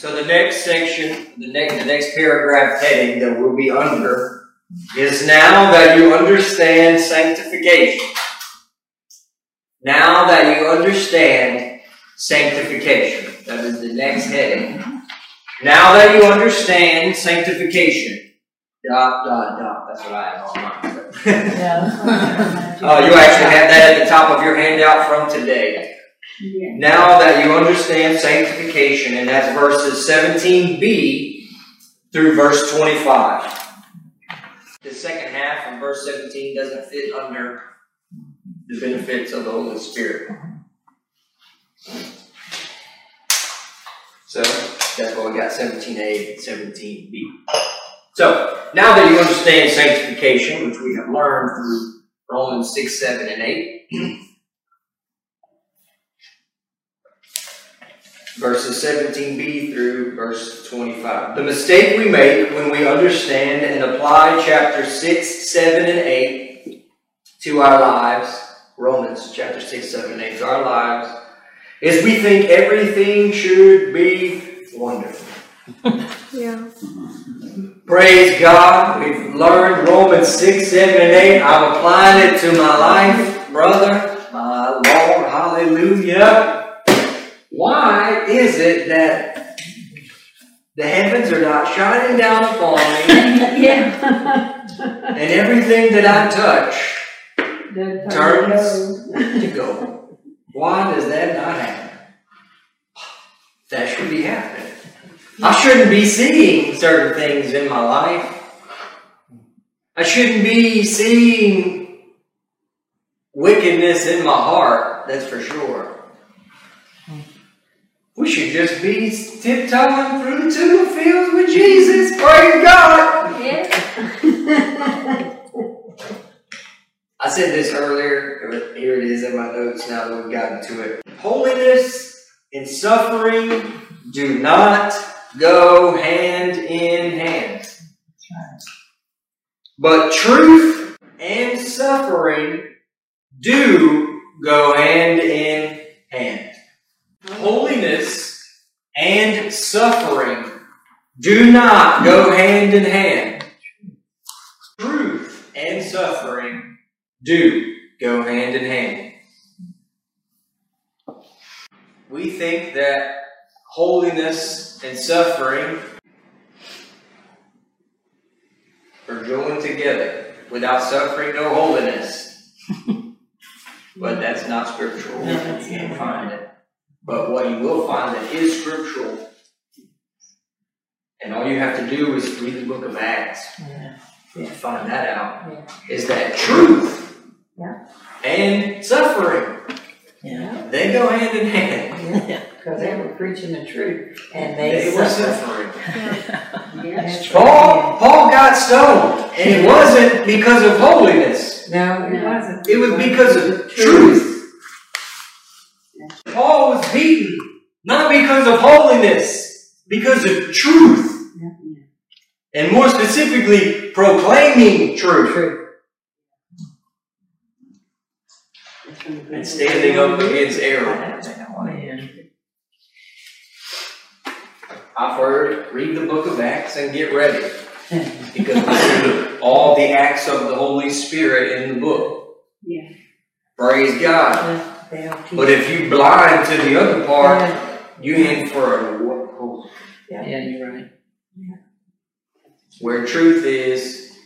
So the next section, the next, the next paragraph heading that we'll be under is now that you understand sanctification. Now that you understand sanctification. That is the next heading. Now that you understand sanctification. Dot, dot, dot. That's what I have on mine. Yeah. Oh, you actually have that at the top of your handout from today. Now that you understand sanctification, and that's verses 17b through verse 25. The second half of verse 17 doesn't fit under the benefits of the Holy Spirit. So that's why we got 17a and 17b. So now that you understand sanctification, which we have learned through Romans 6, 7, and 8, verses 17b through verse 25. The mistake we make when we understand and apply chapter 6, 7, and 8 to our lives, Romans chapter 6, 7, and 8 to our lives, is we think everything should be wonderful. Yeah. Praise God. We've learned Romans 6, 7, and 8. I'm applying it to my life, brother, my Lord. Hallelujah. Why is it that the heavens are not shining down upon me Yeah. and everything that I touch Turns. to gold. Why does that not happen? That should be happening. I shouldn't be seeing certain things in my life. I shouldn't be seeing wickedness in my heart, that's for sure. We should just be tiptoeing through the fields with Jesus. Praise God! Yeah. I said this earlier. Here it is in my notes now that we've gotten to it. Holiness and suffering do not go hand in hand. But truth and suffering do go hand in hand. Holiness and suffering do not go hand in hand. Truth and suffering do go hand in hand. We think that holiness and suffering are joined together. Without suffering, no holiness. but that's not scriptural. You can't find it. But what you will find that is scriptural, and all you have to do is read the book of Acts Yeah. to find that out, Yeah. is that truth Yeah. and suffering, Yeah. they go hand in hand. Yeah. Because they were preaching the truth and They they were suffering. Yes. Paul, Paul got stoned, and it wasn't because of holiness. No, it wasn't. It was because of truth. Paul was beaten, not because of holiness, because of truth. Yeah. And more specifically, proclaiming truth. True. And standing up against error. I've heard, read the book of Acts and get ready. Because we all the acts of the Holy Spirit in the book. Yeah. Praise God. They don't teach. But if you blind to the other part, you in for a wh- Yeah, you're right. Where truth is,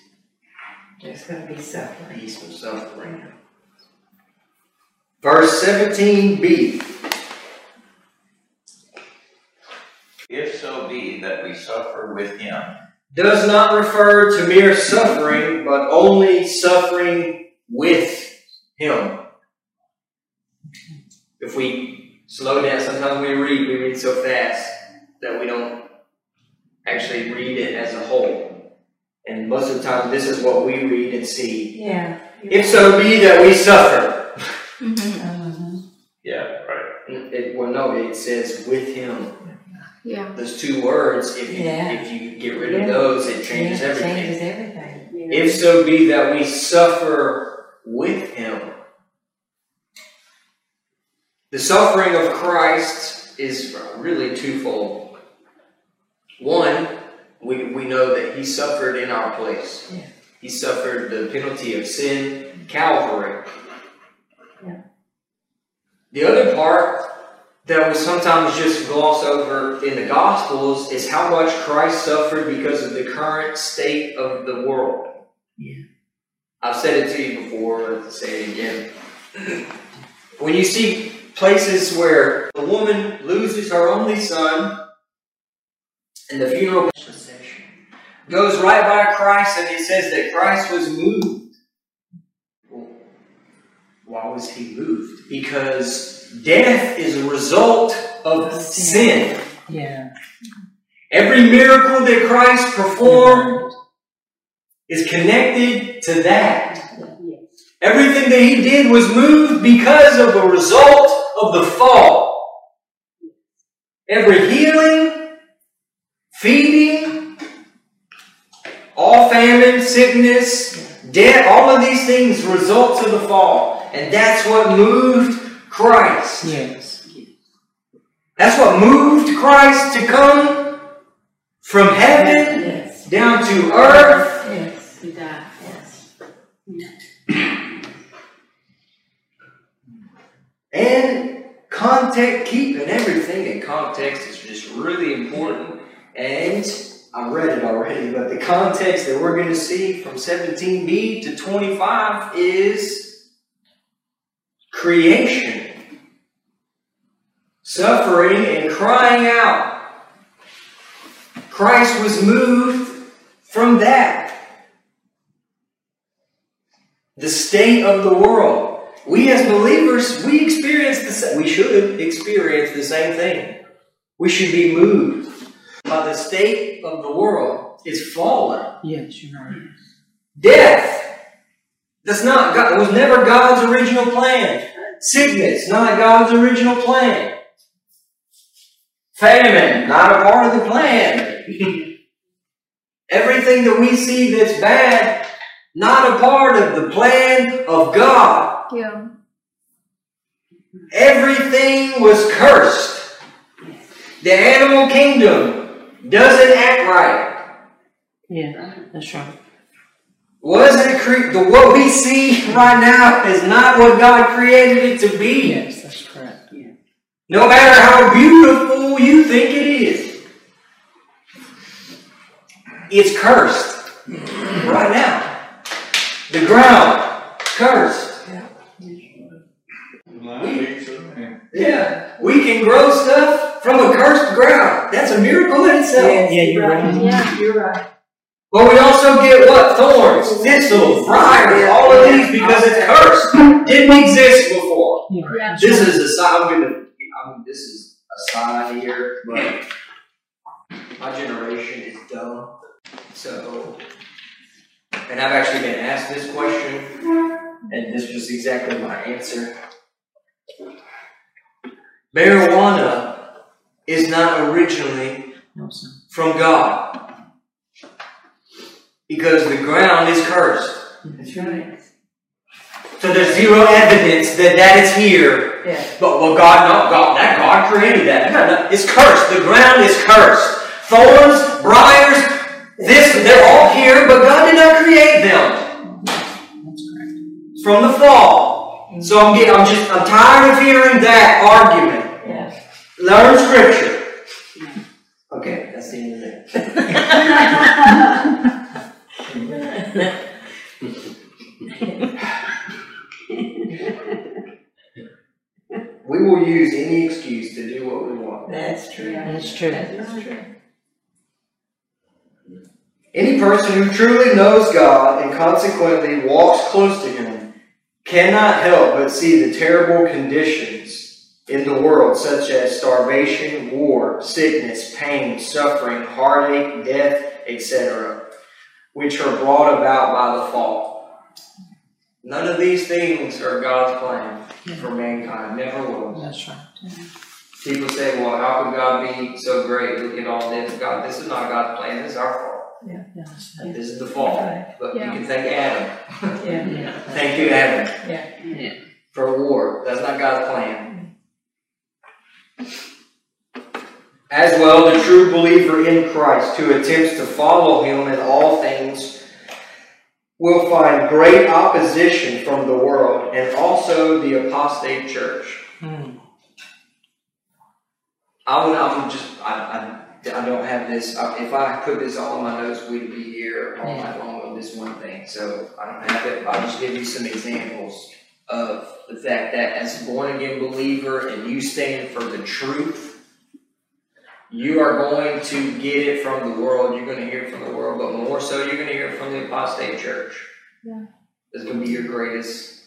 There's gonna be suffering. peace and suffering. Verse 17b. If so be that we suffer with him, does not refer to mere suffering, but only suffering with Him. If we slow down, sometimes we read, we read so fast that we don't actually read it as a whole. And most of the time, this is what we read and see. Yeah. If so be that we suffer. Uh-huh. yeah, right. It, well, no, it says with Him. Yeah. Those two words, if you, Yeah. if you get rid of Yeah. those, it changes Yeah, everything. Changes everything. If so be that we suffer with him. The suffering of Christ is really twofold. We, we know that he suffered in our place. Yeah. He suffered the penalty of sin, Calvary. Yeah. The other part that we sometimes just gloss over in the Gospels is how much Christ suffered because of the current state of the world. Yeah. I've said it to you before, but say it again. when you see places where a woman loses her only son, and the funeral goes right by Christ, and he says that Christ was moved. Well, why was he moved? Because death is a result of sin. Yeah. Every miracle that Christ performed is connected to that. Everything that he did was moved because of a result of the fall. Every healing, feeding, sickness, death, all of these things results of the fall. And that's what moved Christ. Yes. That's what moved Christ to come from heaven Yes. down to earth Yes. He died. Yes. And context, keeping everything in context is just really important. And I read it already, but the context that we're going to see from 17b to 25 is creation, suffering, and crying out. Christ was moved from that. The state of the world. We as believers, we experience the same, we should experience the same thing. We should be moved by the state of the world. is fallen. Yes, you're right. Death. That's not God, it was never God's original plan. Sickness, not God's original plan. Famine, not a part of the plan. Everything that we see that's bad, not a part of the plan of God. Yeah. Everything was cursed. The animal kingdom doesn't act right. Yeah, that's right. Wasn't cre- the what we see right now is not what God created it to be. Yes, that's correct. Yeah. No matter how beautiful you think it is, it's cursed right now. The ground cursed. Yeah, we can grow stuff from a cursed ground. That's a miracle in itself. Yeah, you're right. Yeah. You're right. But we also get what? Thorns, thistles, oh, briars, all of these because it's cursed. Didn't exist before. Yeah. Yeah. This is a sign. I'm gonna. I mean, this is a sign here, but my generation is dumb. So, and I've actually been asked this question, and this was exactly my answer. Marijuana is not originally No, from God because the ground is cursed. That's right. So there's zero evidence that that is here. Yeah. But well, God, no, God, that God created that. No, no, it's cursed. The ground is cursed. Thorns, briars, this, they're all here, but God did not create them That's correct. from the fall. So I'm getting, I'm just, I'm tired of hearing that argument. Yeah. Learn Scripture. Okay, that's the end of that. We will use any excuse to do what we want. That's true. That's true. That is true. Any person who truly knows God and consequently walks close to Him cannot help but see the terrible conditions in the world, such as starvation, war, sickness, pain, suffering, heartache, death, etc., which are brought about by the fall. None of these things are God's plan for mankind, never was. That's right. People say, well, how could God be so great? Look at all this. God, this is not God's plan, this is our fault. Yeah, that's And this is the fall. But Yeah. you can thank Adam. Yeah, yeah. Thank you, Adam, Yeah. Yeah. for war. That's not God's plan. As well, the true believer in Christ who attempts to follow him in all things will find great opposition from the world and also the apostate church. Hmm. I would, I'm just, I, I, I don't have this, I- if I put this all in my notes, we'd be here all night long on this one thing, so I don't have it, I'll just give you some examples of the fact that as a born again believer and you stand for the truth, you are going to get it from the world, you're gonna hear it from the world, but more so, you're gonna hear it from the apostate church. Yeah. It's gonna be your greatest.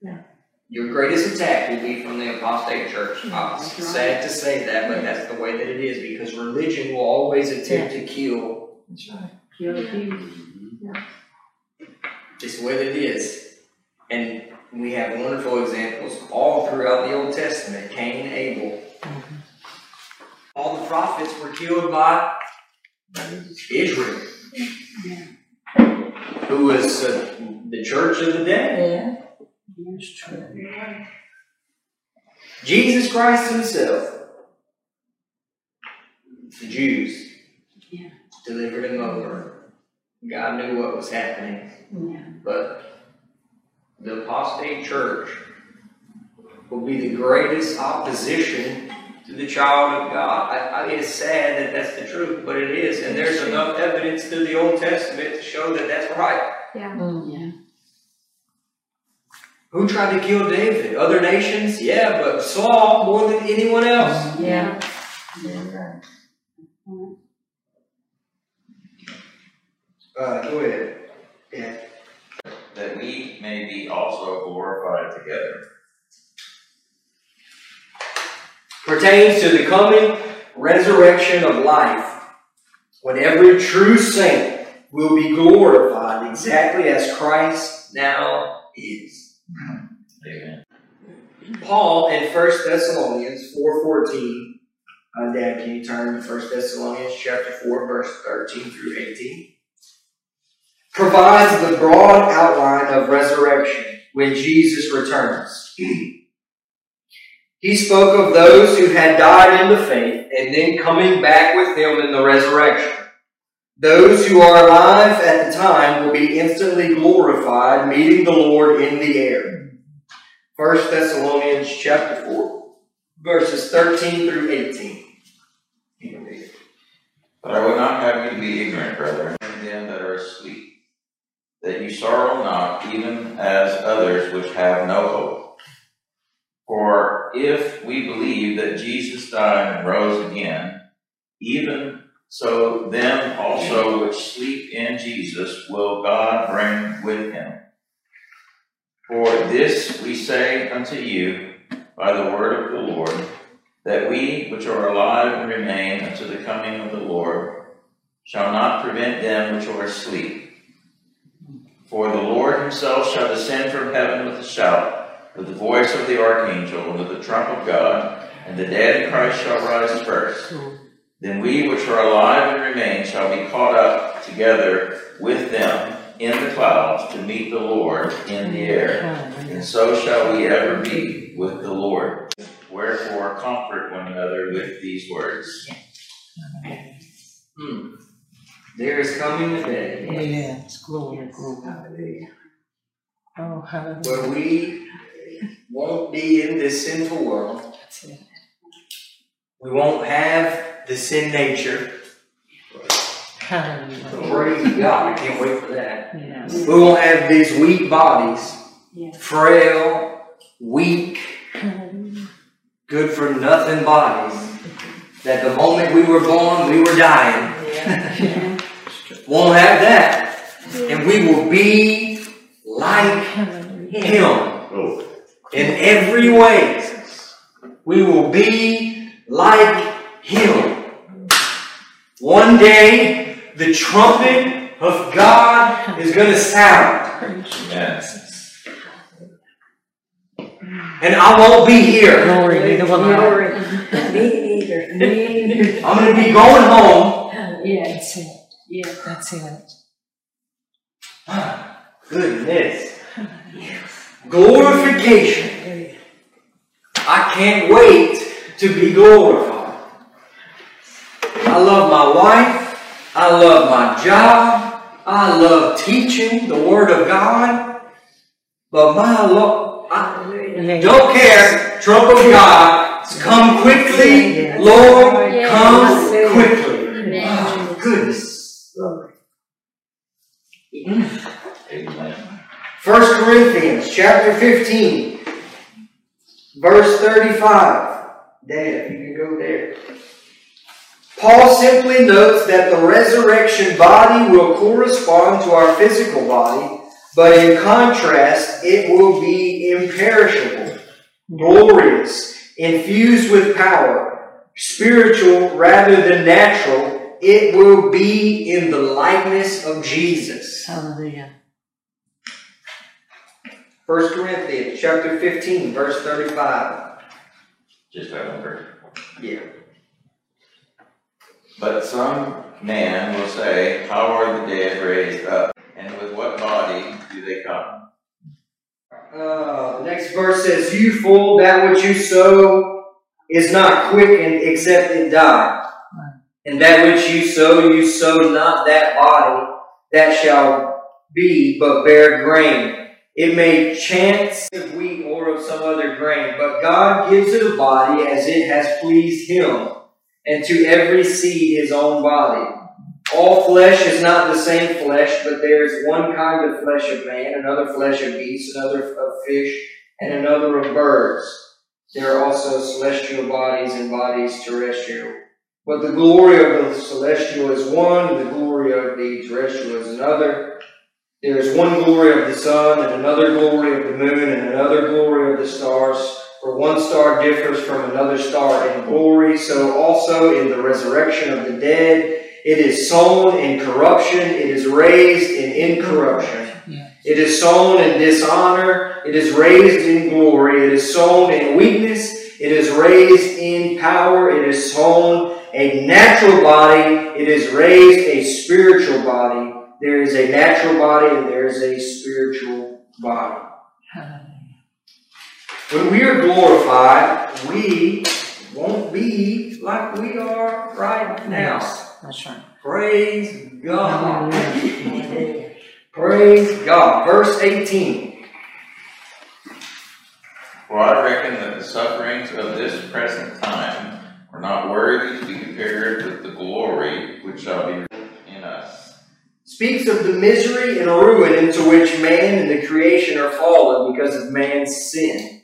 Yeah. Your greatest attack will be from the apostate church. Mm-hmm. I'm That's right. sad to say that, but that's the way that it is, because religion will always attempt to kill. That's right. Kill the Jews. Mm-hmm. It's the way that it is. And we have wonderful examples all throughout the Old Testament. Cain, Abel. Prophets were killed by Israel. Who was uh, the church of the true. Jesus Christ Himself. The Jews. Delivered Him over. God knew what was happening. But the apostate church will be the greatest opposition to the child of God. I, I, it's sad that that's the truth, but it is. And there's enough evidence through the Old Testament to show that that's right. Yeah. Hmm. Yeah. Who tried to kill David? Other nations? Yeah, but Saul more than anyone else. Yeah. Uh, go ahead. Yeah. that we may be also glorified together. Pertains to the coming resurrection of life, when every true saint will be glorified exactly as Christ now is. Amen. Paul in 1 Thessalonians 4.14, uh, Dad, can you turn to 1 Thessalonians chapter 4, verse 13 through 18? Provides the broad outline of resurrection when Jesus returns. he spoke of those who had died in the faith and then coming back with him in the resurrection. Those who are alive at the time will be instantly glorified, meeting the Lord in the air. 1 Thessalonians chapter 4, verses 13 through 18. You can read it. But I would not have you to be ignorant, brethren, of them that are asleep, that you sorrow not, even as others which have no hope. For if we believe that Jesus died and rose again, even so them also which sleep in Jesus will God bring with him. For this we say unto you by the word of the Lord, that we which are alive and remain unto the coming of the Lord shall not prevent them which are asleep. For the Lord himself shall descend from heaven with a shout, with the voice of the archangel, and with the trump of God, and the dead in Christ shall rise first. Then we which are alive and remain shall be caught up together with them in the clouds to meet the Lord in the air. And so shall we ever be with the Lord. Wherefore comfort one another with these words. Hmm. There is coming a day Yes, glory, glory. Oh, hallelujah. where we won't be in this sinful world. We won't have the sin nature. Hallelujah. Praise God, I can't wait for that. Yes. We won't have these weak bodies, Yeah. frail, weak, good for nothing bodies. That the moment we were born, we were dying. Yeah. Won't have that. And we will be like Hallelujah. Him oh. In every way. We will be like Him. One day, the trumpet of God is going to sound, Praise you, Amen. Jesus. and I won't be here. Glory, neither will I. Glory. Me neither. Me neither. I'm going to be going home. Yeah. That's it. Yeah. That's it. Goodness. Glorification. I can't wait to be glorified. I love my wife. I love my job. I love teaching the Word of God. But my Lord, I don't care. Trump of God, come quickly. Lord, come quickly. Oh, goodness. Mm. Amen. First Corinthians chapter 15, verse 35. Dad, you can go there. Paul simply notes that the resurrection body will correspond to our physical body, but in contrast, it will be imperishable, glorious, infused with power, spiritual rather than natural. It will be in the likeness of Jesus. Hallelujah. 1 Corinthians chapter 15, verse 35. Just that one verse. Yeah. But some man will say, How are the dead raised up? And with what body do they come? Uh, the next verse says, You fool, that which you sow is not quickened except it die. And that which you sow, you sow not that body that shall be, but bear grain. It may chance of wheat or of some other grain, but God gives it a body as it has pleased Him, and to every seed his own body. All flesh is not the same flesh, but there is one kind of flesh of man, another flesh of beasts, another of fish, and another of birds. There are also celestial bodies and bodies terrestrial. But the glory of the celestial is one, the glory of the terrestrial is another. There is one glory of the sun, and another glory of the moon, and another glory of the stars. For one star differs from another star in glory, so also in the resurrection of the dead. It is sown in corruption, it is raised in incorruption. It is sown in dishonor, it is raised in glory. It is sown in weakness, it is raised in power. It is sown a natural body, it is raised a spiritual body. There is a natural body and there is a spiritual body. When we are glorified, we won't be like we are right now. That's right. Praise God. Praise God. Verse 18. For I reckon that the sufferings of this present time are not worthy to be compared with the glory which shall be in us. Speaks of the misery and ruin into which man and the creation are fallen because of man's sin.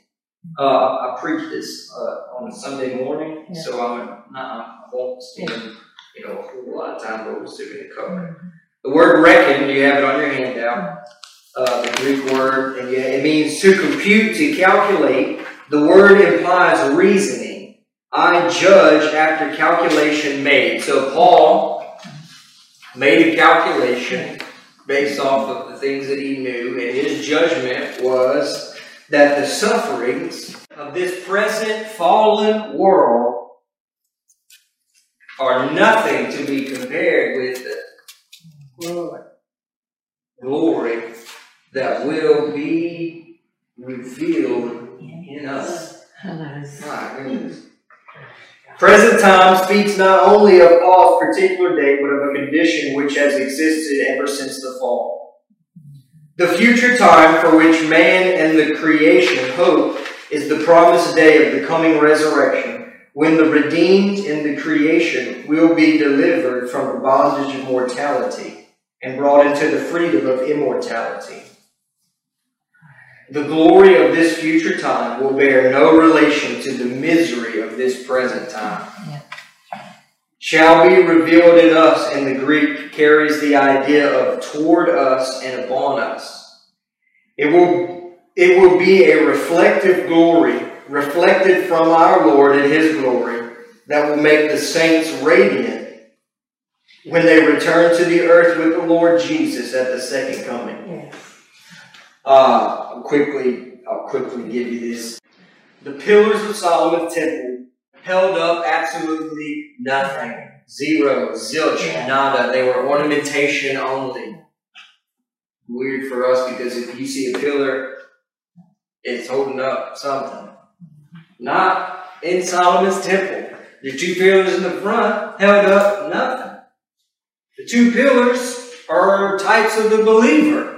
Uh, I preached this uh, on a Sunday morning, Yeah. so I'm not, I won't spend you know a whole lot of time, but we'll still gonna cover it. The word reckon, you have it on your handout. Uh, the Greek word, and yeah, it means to compute, to calculate. The word implies reasoning. I judge after calculation made. So Paul made a calculation based off of the things that he knew, and his judgment was that the sufferings of this present fallen world are nothing to be compared with the glory that will be revealed in us. My goodness. Present time speaks not only of Paul's particular day, but of a condition which has existed ever since the fall. The future time for which man and the creation hope is the promised day of the coming resurrection, when the redeemed in the creation will be delivered from the bondage of mortality and brought into the freedom of immortality. The glory of this future time will bear no relation to the misery of this present time. Yeah. Shall be revealed in us, and the Greek carries the idea of toward us and upon us. It will, it will be a reflective glory, reflected from our Lord in His glory, that will make the saints radiant when they return to the earth with the Lord Jesus at the second coming. Yes. Uh, I'll quickly, I'll quickly give you this. The pillars of Solomon's temple held up absolutely nothing. Zero, zilch, nada. They were ornamentation only. Weird for us because if you see a pillar, it's holding up something. Not in Solomon's temple. The two pillars in the front held up nothing. The two pillars are types of the believer.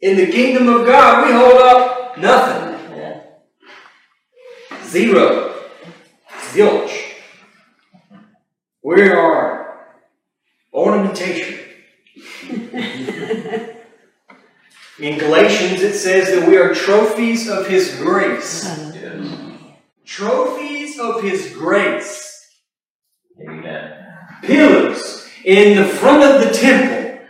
In the kingdom of God, we hold up nothing. Zero. Zilch. We are ornamentation. In Galatians, it says that we are trophies of His grace. Trophies of His grace. Amen. Pillars in the front of the temple.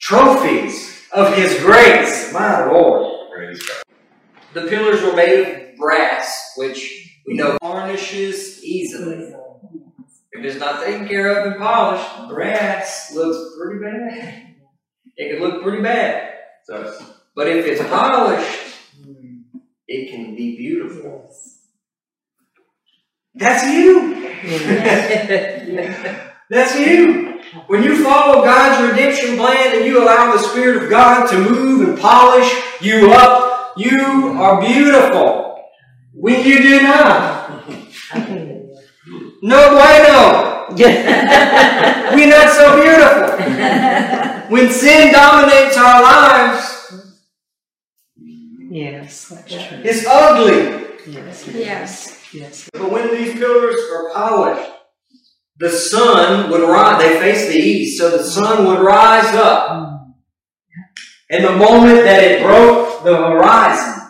Trophies of His grace. My Lord. Praise God. The pillars were made of brass, which we know tarnishes easily. If it's not taken care of and polished, brass looks pretty bad. It can look pretty bad. But if it's polished, it can be beautiful. That's you. That's you. When you follow God's redemption plan and you allow the Spirit of God to move and polish you up, you are beautiful. When you do not, no bueno. We're not so beautiful. When sin dominates our lives, Yes, that's true. it's ugly. Yes, Yes. yes. But when these pillars are polished, the sun would rise. They faced the east, so the sun would rise up. And the moment that it broke the horizon,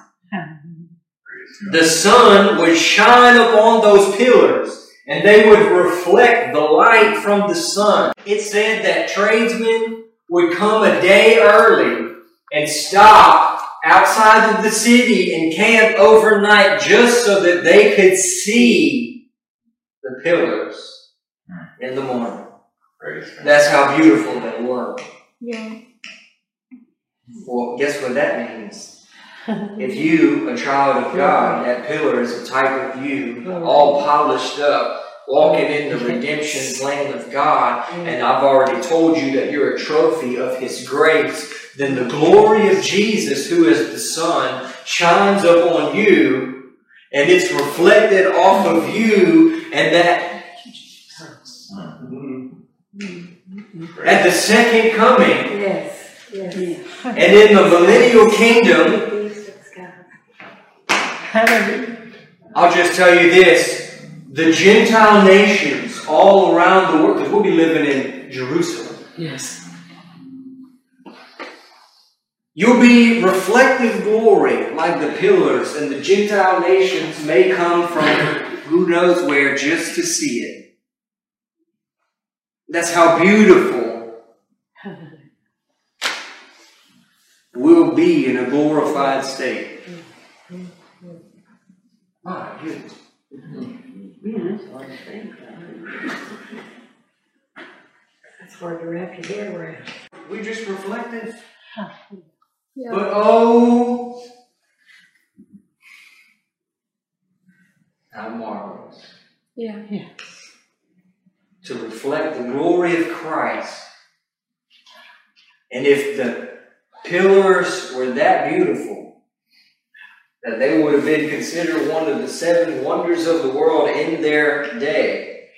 the sun would shine upon those pillars and they would reflect the light from the sun. It said that tradesmen would come a day early and stop outside of the city and camp overnight just so that they could see the pillars in the morning. That's how beautiful they were. Yeah. Well, guess what that means? If you, a child of God, that pillar is a type of you, all polished up, walking in the redemption plan of God, and I've already told you that you're a trophy of His grace, then the glory of Jesus, who is the Son, shines up on you, and it's reflected off of you, and that Mm-hmm. at the second coming, Yes. Yes. and in the millennial kingdom, Beast of sky. Hallelujah. I'll just tell you this the Gentile nations all around the world, because we'll be living in Jerusalem, Yes. you'll be reflecting glory like the pillars, and the Gentile nations may come from who knows where just to see it. That's how beautiful we'll be in a glorified state. My goodness. Yeah, that's hard to think of. That's hard to wrap your head around. We just reflected. Yeah. But oh, how marvelous Yeah. Yeah. To reflect the glory of Christ. And if the pillars were that beautiful, that they would have been considered one of the seven wonders of the world in their day,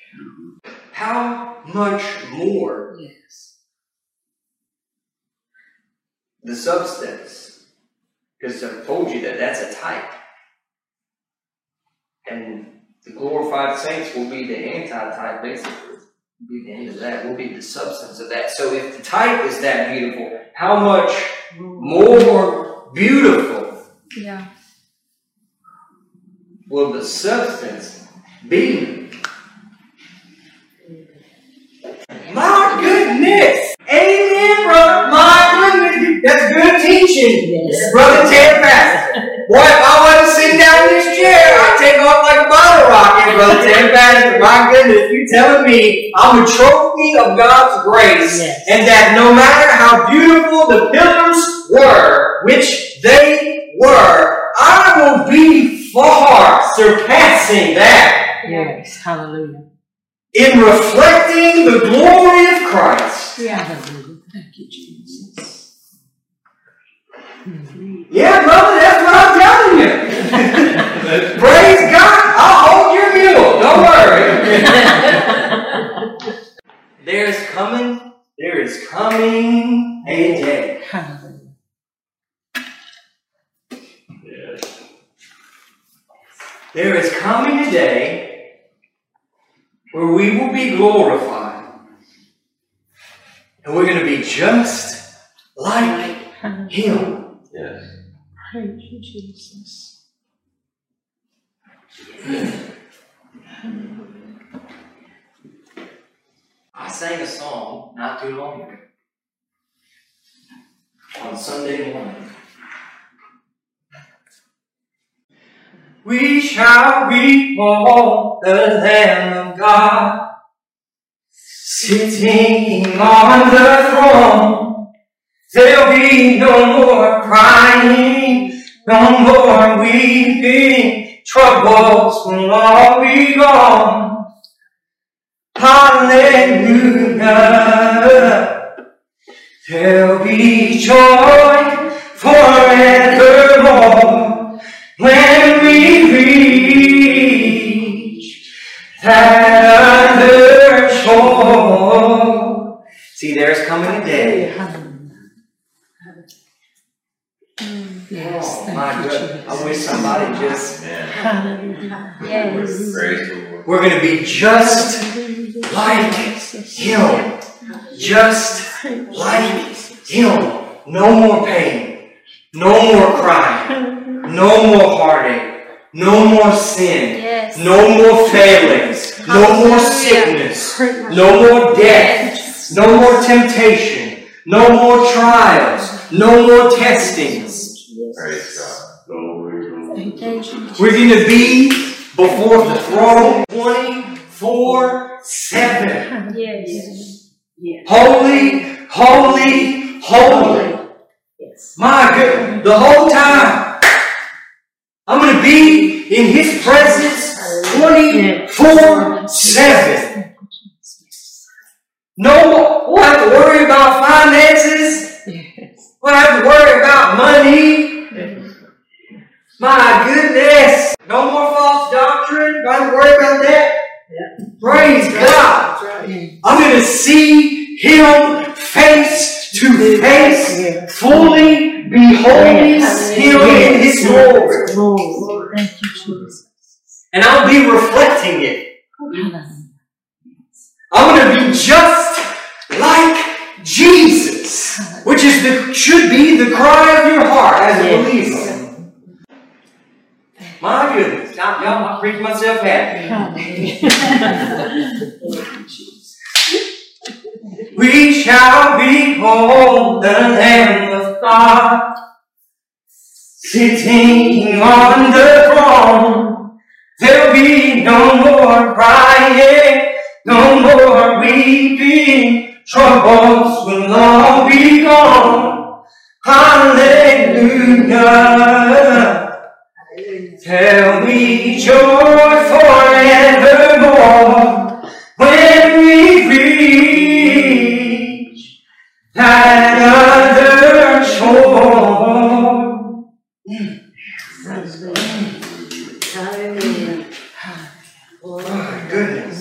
how much more Yes. the substance. Because I've told you that that's a type. And the glorified saints will be the anti-type, basically. Will be the end of that. Will be the substance of that. So if the type is that beautiful, how much more beautiful Yeah. will the substance be? My goodness! Amen, brother. My goodness. That's good teaching. Yes. Brother Ted Pastor. Boy, if I wasn't sitting down in this chair, I'd take off like a bottle rocket, Brother Ted Pastor. My goodness, you telling me I'm a trophy of God's grace, Yes. and that no matter how beautiful the pillars were, which they were, I will be far surpassing that Yes. Hallelujah. in reflecting the glory of Christ. Yeah. Hallelujah. Thank you, Jesus. Yeah, brother, that's what I'm telling you. Praise God! I'll hold your mule. Don't worry. there is coming, there is coming a day. There is coming a day where we will be glorified. And we're going to be just like Him. Yes. Thank you, Jesus. I sang a song not too long ago on Sunday morning. We shall behold the Lamb of God sitting on the throne. There'll be no more crying, no more weeping. Troubles will all be gone. Hallelujah. There'll be joy forevermore when we reach that other shore. See, there's coming a day. Hallelujah. Yes, Oh, thank my you, goodness. I somebody just. Amen. Yes. Praise the Lord. We're going to be just like Him. Just like Him. No more pain. No more crying. No more heartache. No more sin. Yes. No more failings. No more sickness. No more death. Yes. No more temptation. No more trials. No more testings. Praise God. Thank you, Jesus. We're going to be before the throne 24 7. Yes. Yes. Holy, holy, holy. Yes. My good, the whole time. I'm going to be in His presence 24 7. No more. We'll have to worry about finances. Yes. We'll have to worry about money. My goodness. No more false doctrine. Don't worry about that. Praise God. I'm going to see Him face to face, fully beholding Him in His glory. Lord, thank you, Jesus. And I'll be reflecting it. I'm going to be just like Jesus, which is the should be the cry of your heart as a believer. My goodness, y'all, y'all, preach myself happy. We shall behold the Lamb of God sitting on the throne. There'll be no more crying, no more weeping. Troubles will all be gone. Hallelujah. Tell me joy forevermore when we reach that other shore. Hallelujah. Oh my goodness.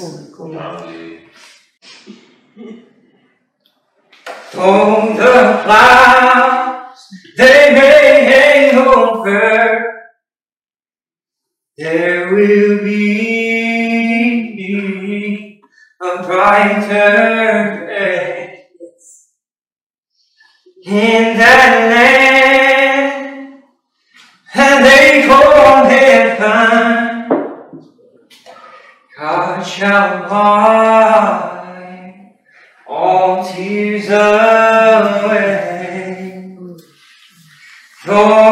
Oh, the clouds, There will be a brighter day in that land that they call heaven. God shall wipe all tears away. Though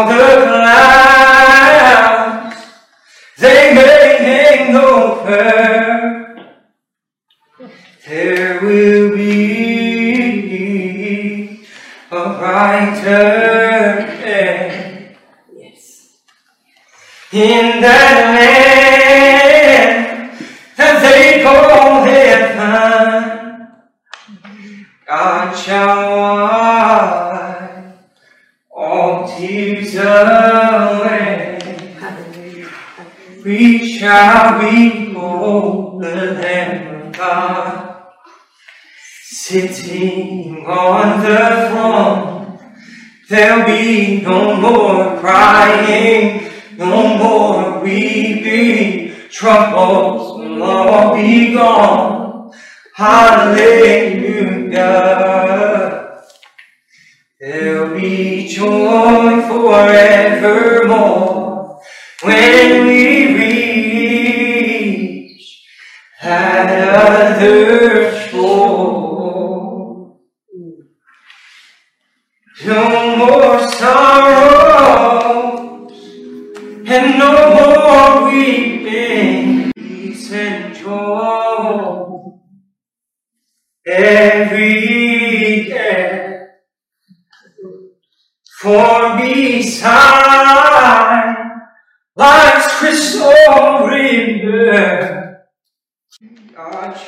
there'll be no more crying, no more weeping, troubles will all be gone. Hallelujah. There'll be joy forevermore when we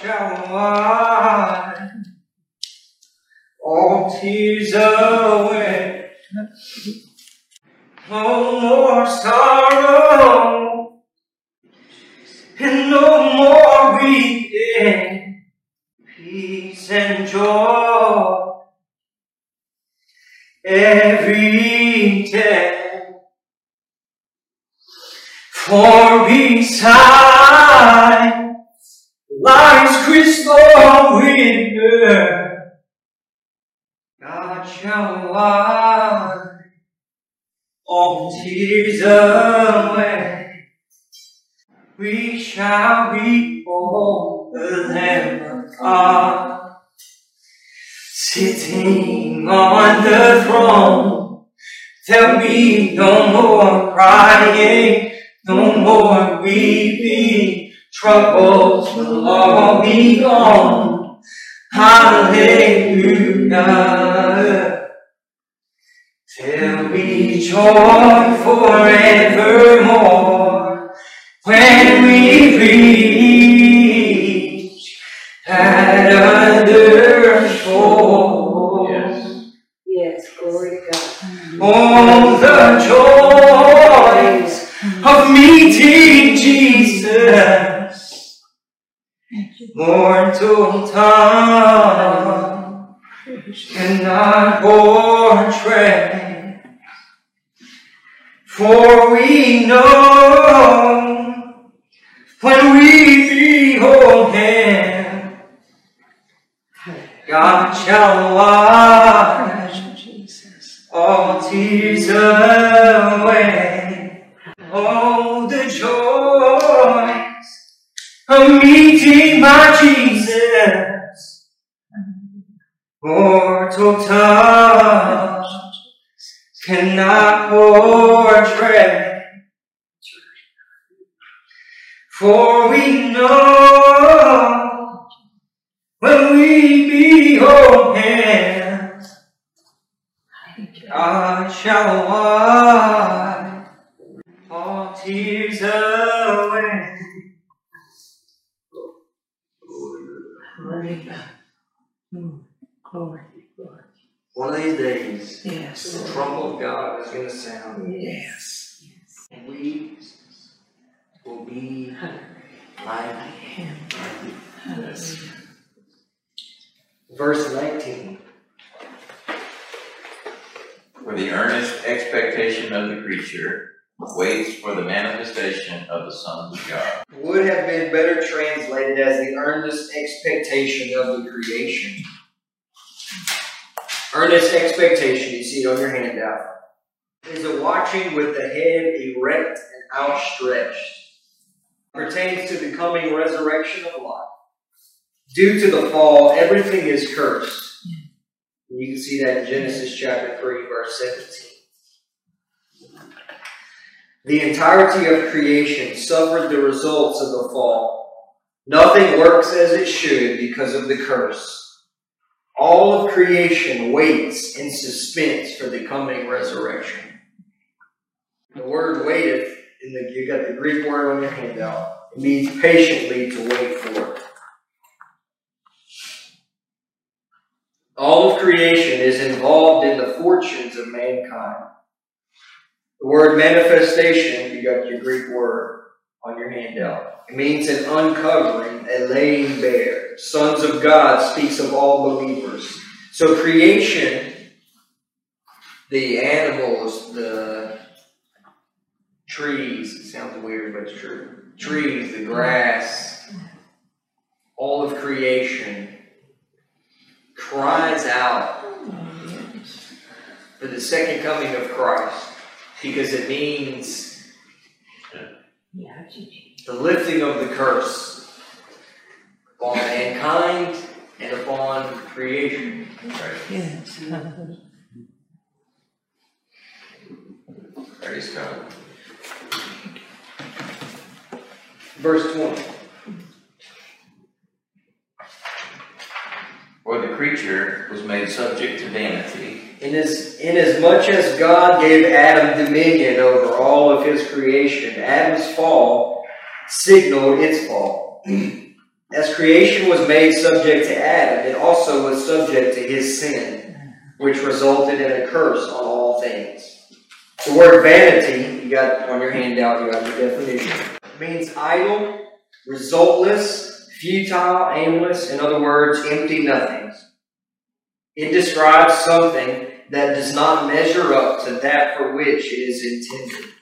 shall wipe all tears away. No more sorrow and no more weeping, peace and joy every day. For beside life's crystal God shall wipe all tears away. We shall behold the Lamb of God sitting on the throne. There'll be no more crying, no more weeping. Troubles will all be gone. Hallelujah. There'll be joy forevermore when we reach mortal tongue cannot portray. For we know when we behold Him, God shall wipe all tears away. Oh, the joys of meeting my Jesus. Mortal tongue cannot portray. For we know when we behold Him, Thank you. God shall wipe all tears away. Hallelujah. Mm. Glory, glory. One of these days, Yes. the trump of God is going to sound, Yes. and we will be like Him. Hallelujah. verse 19. For the earnest expectation of the creature waits for the manifestation of the sons of God. Would have been better translated as the earnest expectation of the creation. Earnest expectation, you see it on your handout, is a watching with the head erect and outstretched. Pertains to the coming resurrection of life. Due to the fall, everything is cursed. You can see that in Genesis chapter 3, verse 17. The entirety of creation suffered the results of the fall. Nothing works as it should because of the curse. All of creation waits in suspense for the coming resurrection. The word waiteth, in the, you got the Greek word on your handout. It means patiently to wait for. All of creation is involved in the fortunes of mankind. The word manifestation, you got your Greek word, on your handout. It means an uncovering, a laying bare. Sons of God speaks of all believers. So creation, the animals, the trees, sounds weird, but it's true. Trees, the grass, all of creation cries out for the second coming of Christ because it means the lifting of the curse upon mankind and upon creation. Yes. Hallelujah. Praise God. Verse 20. For the creature was made subject to vanity, Inas- Inasmuch as God gave Adam dominion over all of his creation, Adam's fall signaled its fall. As creation was made subject to Adam, it also was subject to his sin, which resulted in a curse on all things. The word vanity, you got on your handout, you got the definition, means idle, resultless, futile, aimless, in other words, empty nothings. It describes something that does not measure up to that for which it is intended.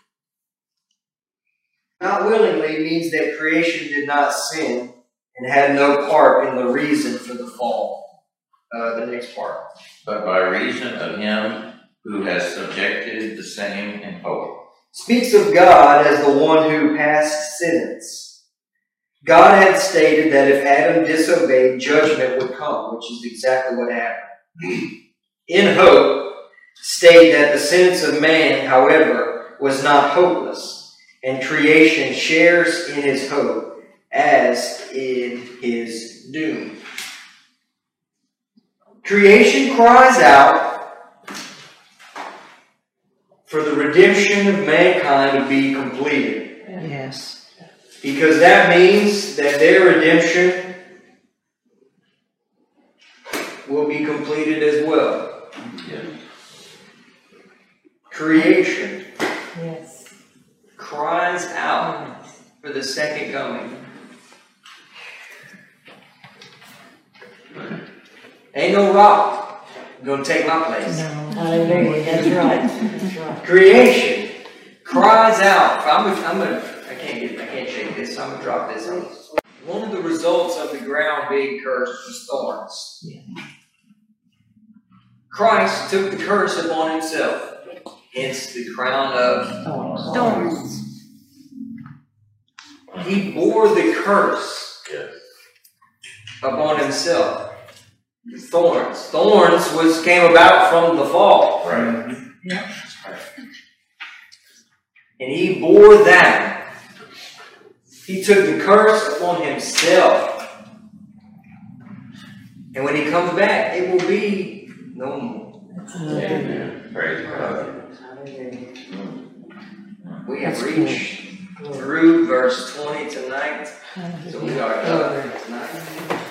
Not willingly means that creation did not sin and had no part in the reason for the fall. Uh, the next part. but by reason of him who has subjected the same in hope. Speaks of God as the one who passed sentence. God had stated that if Adam disobeyed, judgment would come, which is exactly what happened. In hope, state that the sentence of man, however, was not hopeless, and creation shares in his hope as in his doom. Creation cries out for the redemption of mankind to be completed. Yes. Because that means that their redemption will be completed as well. Yes. Creation Yes. cries out for the second coming. Ain't no rock gonna take my place. No. Hallelujah, that's right, that's right. Creation cries out. I'm gonna, I'm gonna, I can't get, I can't shake this. I'm gonna drop this on. One of the results of the ground being cursed was thorns. Christ took the curse upon himself, hence the crown of. Thorns. He bore the curse upon himself. Thorns. Thorns was came about from the fall. Right. And he bore that. He took the curse upon himself. And when he comes back, it will be no more. Amen. Praise God. We have reached through verse 20 tonight. So we are done tonight.